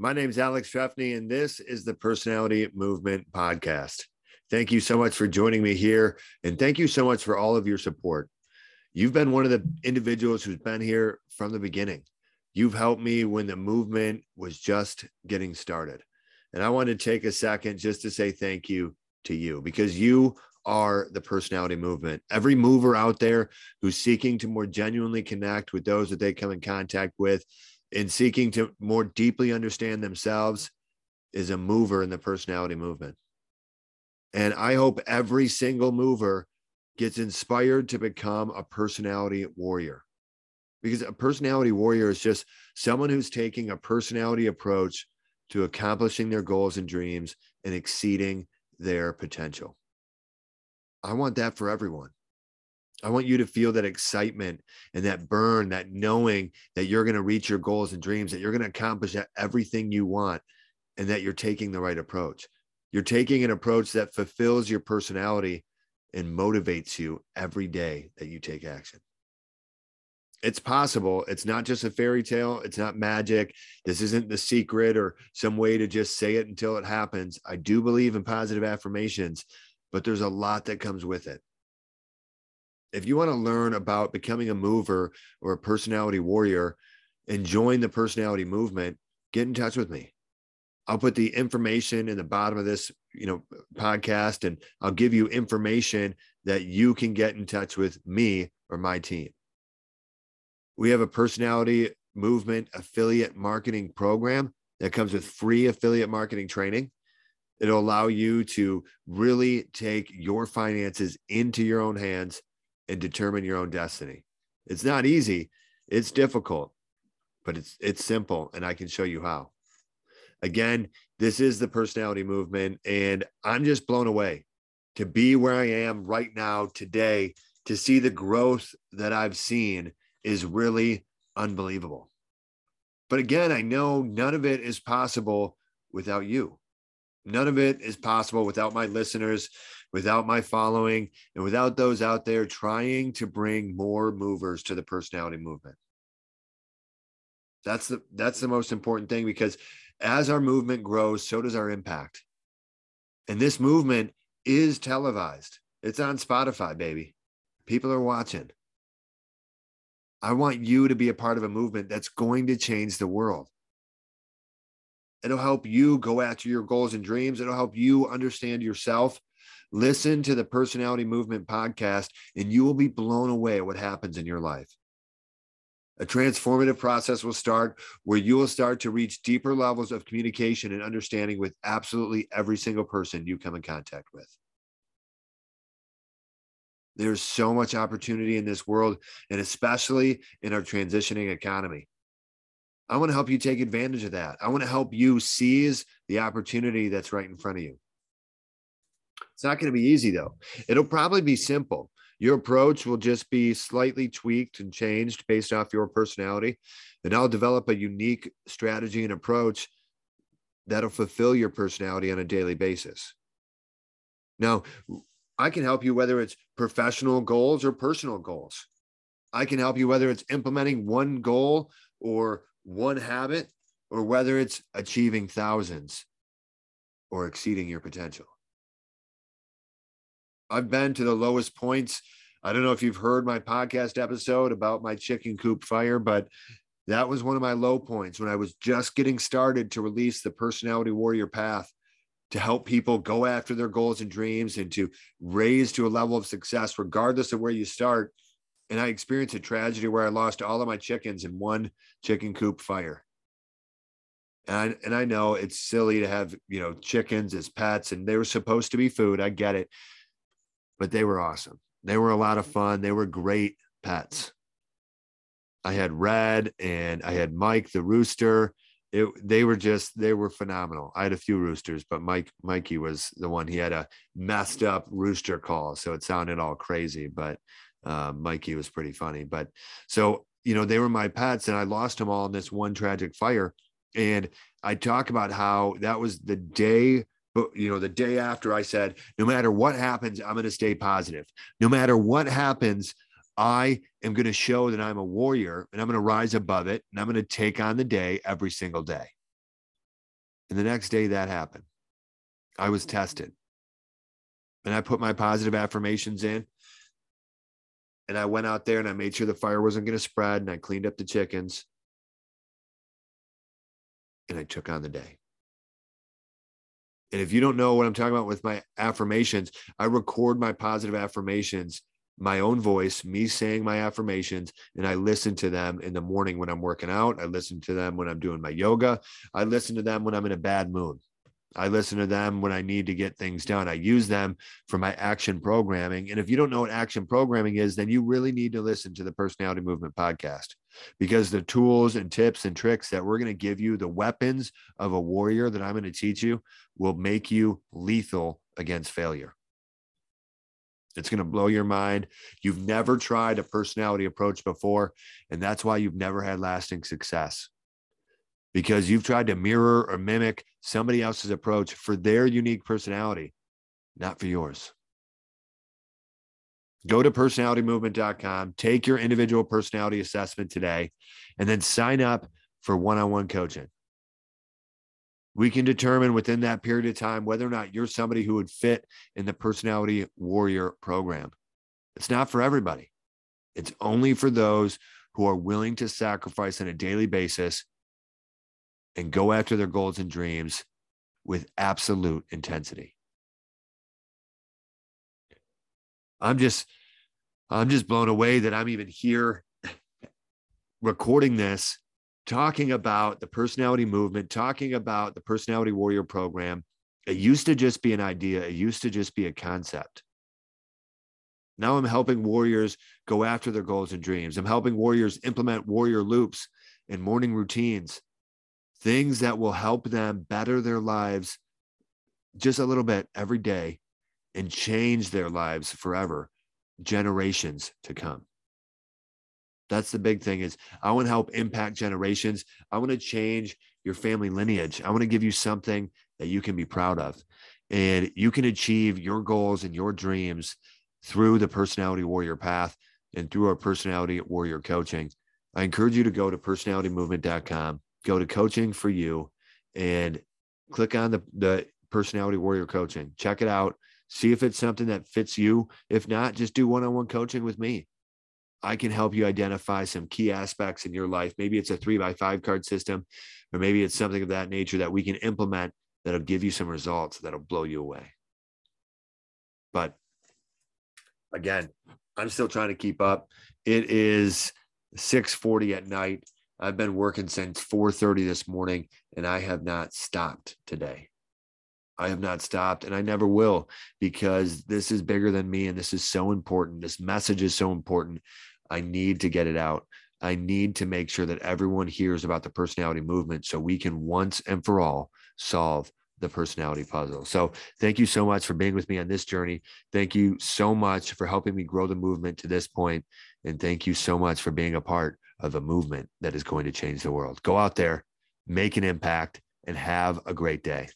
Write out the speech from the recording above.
My name is Alex Trefny, and this is the Personality Movement Podcast. Thank you so much for joining me here. And thank you so much for all of your support. You've been one of the individuals who's been here from the beginning. You've helped me when the movement was just getting started. And I want to take a second just to say thank you to you because you are the personality movement. Every mover out there who's seeking to more genuinely connect with those that they come in contact with and seeking to more deeply understand themselves is a mover in the personality movement. And I hope every single mover gets inspired to become a personality warrior. Because a personality warrior is just someone who's taking a personality approach to accomplishing their goals and dreams and exceeding their potential. I want that for everyone. I want you to feel that excitement and that burn, that knowing that you're going to reach your goals and dreams, that you're going to accomplish everything you want, and that you're taking the right approach. You're taking an approach that fulfills your personality and motivates you every day that you take action. It's possible. It's not just a fairy tale. It's not magic. This isn't the secret or some way to just say it until it happens. I do believe in positive affirmations, but there's a lot that comes with it. If you want to learn about becoming a mover or a personality warrior and join the personality movement, get in touch with me. I'll put the information in the bottom of this, you know, podcast, and I'll give you information that you can get in touch with me or my team. We have a personality movement affiliate marketing program that comes with free affiliate marketing training. It'll allow you to really take your finances into your own hands and determine your own destiny. It's not easy, it's difficult, but it's it's simple and I can show you how. Again, this is the personality movement. And I'm just blown away to be where I am right now today, to see the growth that I've seen is really unbelievable. But again, I know none of it is possible without you. None of it is possible without my listeners, without my following, and without those out there trying to bring more movers to the personality movement. That's the that's the most important thing because as our movement grows, so does our impact. And this movement is televised. It's on Spotify, baby. People are watching. I want you to be a part of a movement that's going to change the world. It'll help you go after your goals and dreams. It'll help you understand yourself. Listen to the Personality Movement podcast, and you will be blown away at what happens in your life. A transformative process will start where you will start to reach deeper levels of communication and understanding with absolutely every single person you come in contact with. There's so much opportunity in this world, and especially in our transitioning economy. I want to help you take advantage of that. I want to help you seize the opportunity that's right in front of you. It's not going to be easy, though. It'll probably be simple. Your approach will just be slightly tweaked and changed based off your personality. And I'll develop a unique strategy and approach that'll fulfill your personality on a daily basis. Now, I can help you whether it's professional goals or personal goals. I can help you whether it's implementing one goal or one habit, or whether it's achieving thousands or exceeding your potential. I've been to the lowest points. I don't know if you've heard my podcast episode about my chicken coop fire, but that was one of my low points when I was just getting started to release the personality warrior path to help people go after their goals and dreams and to raise to a level of success, regardless of where you start. And I experienced a tragedy where I lost all of my chickens in one chicken coop fire. And I, and I know it's silly to have, you know, chickens as pets and they were supposed to be food. I get it but they were awesome. They were a lot of fun. They were great pets. I had Red and I had Mike the rooster. It, they were just they were phenomenal. I had a few roosters, but Mike Mikey was the one. He had a messed up rooster call, so it sounded all crazy. But uh, Mikey was pretty funny. But so you know they were my pets, and I lost them all in this one tragic fire. And I talk about how that was the day but you know the day after i said no matter what happens i'm going to stay positive no matter what happens i am going to show that i'm a warrior and i'm going to rise above it and i'm going to take on the day every single day And the next day that happened. I was tested. And I put my positive affirmations in. And I went out there and I made sure the fire wasn't going to spread. And I cleaned up the chickens. And I took on the day. And if you don't know what I'm talking about with my affirmations, I record my positive affirmations, my own voice, me saying my affirmations, and I listen to them in the morning when I'm working out. I listen to them when I'm doing my yoga. I listen to them when I'm in a bad mood. I listen to them when I need to get things done. I use them for my action programming. And if you don't know what action programming is, then you really need to listen to the Personality Movement podcast because the tools and tips and tricks that we're going to give you, the weapons of a warrior that I'm going to teach you, will make you lethal against failure. It's going to blow your mind. You've never tried a personality approach before, and that's why you've never had lasting success because you've tried to mirror or mimic somebody else's approach for their unique personality, not for yours. Go to personalitymovement.com, take your individual personality assessment today, and then sign up for one on one coaching. We can determine within that period of time whether or not you're somebody who would fit in the personality warrior program. It's not for everybody, it's only for those who are willing to sacrifice on a daily basis and go after their goals and dreams with absolute intensity. I'm just I'm just blown away that I'm even here recording this talking about the personality movement, talking about the personality warrior program. It used to just be an idea, it used to just be a concept. Now I'm helping warriors go after their goals and dreams. I'm helping warriors implement warrior loops and morning routines, things that will help them better their lives just a little bit every day and change their lives forever, generations to come. That's the big thing is I want to help impact generations. I want to change your family lineage. I want to give you something that you can be proud of. And you can achieve your goals and your dreams through the personality warrior path and through our personality warrior coaching. I encourage you to go to personalitymovement.com, go to coaching for you and click on the, the personality warrior coaching. Check it out. See if it's something that fits you. If not, just do one-on-one coaching with me. I can help you identify some key aspects in your life. Maybe it's a three by five card system, or maybe it's something of that nature that we can implement that'll give you some results that'll blow you away. But again, I'm still trying to keep up. It is 6:40 at night. I've been working since 4:30 this morning and I have not stopped today. I have not stopped and I never will because this is bigger than me and this is so important. This message is so important. I need to get it out. I need to make sure that everyone hears about the personality movement so we can once and for all solve the personality puzzle. So, thank you so much for being with me on this journey. Thank you so much for helping me grow the movement to this point, And thank you so much for being a part of a movement that is going to change the world. Go out there, make an impact, and have a great day.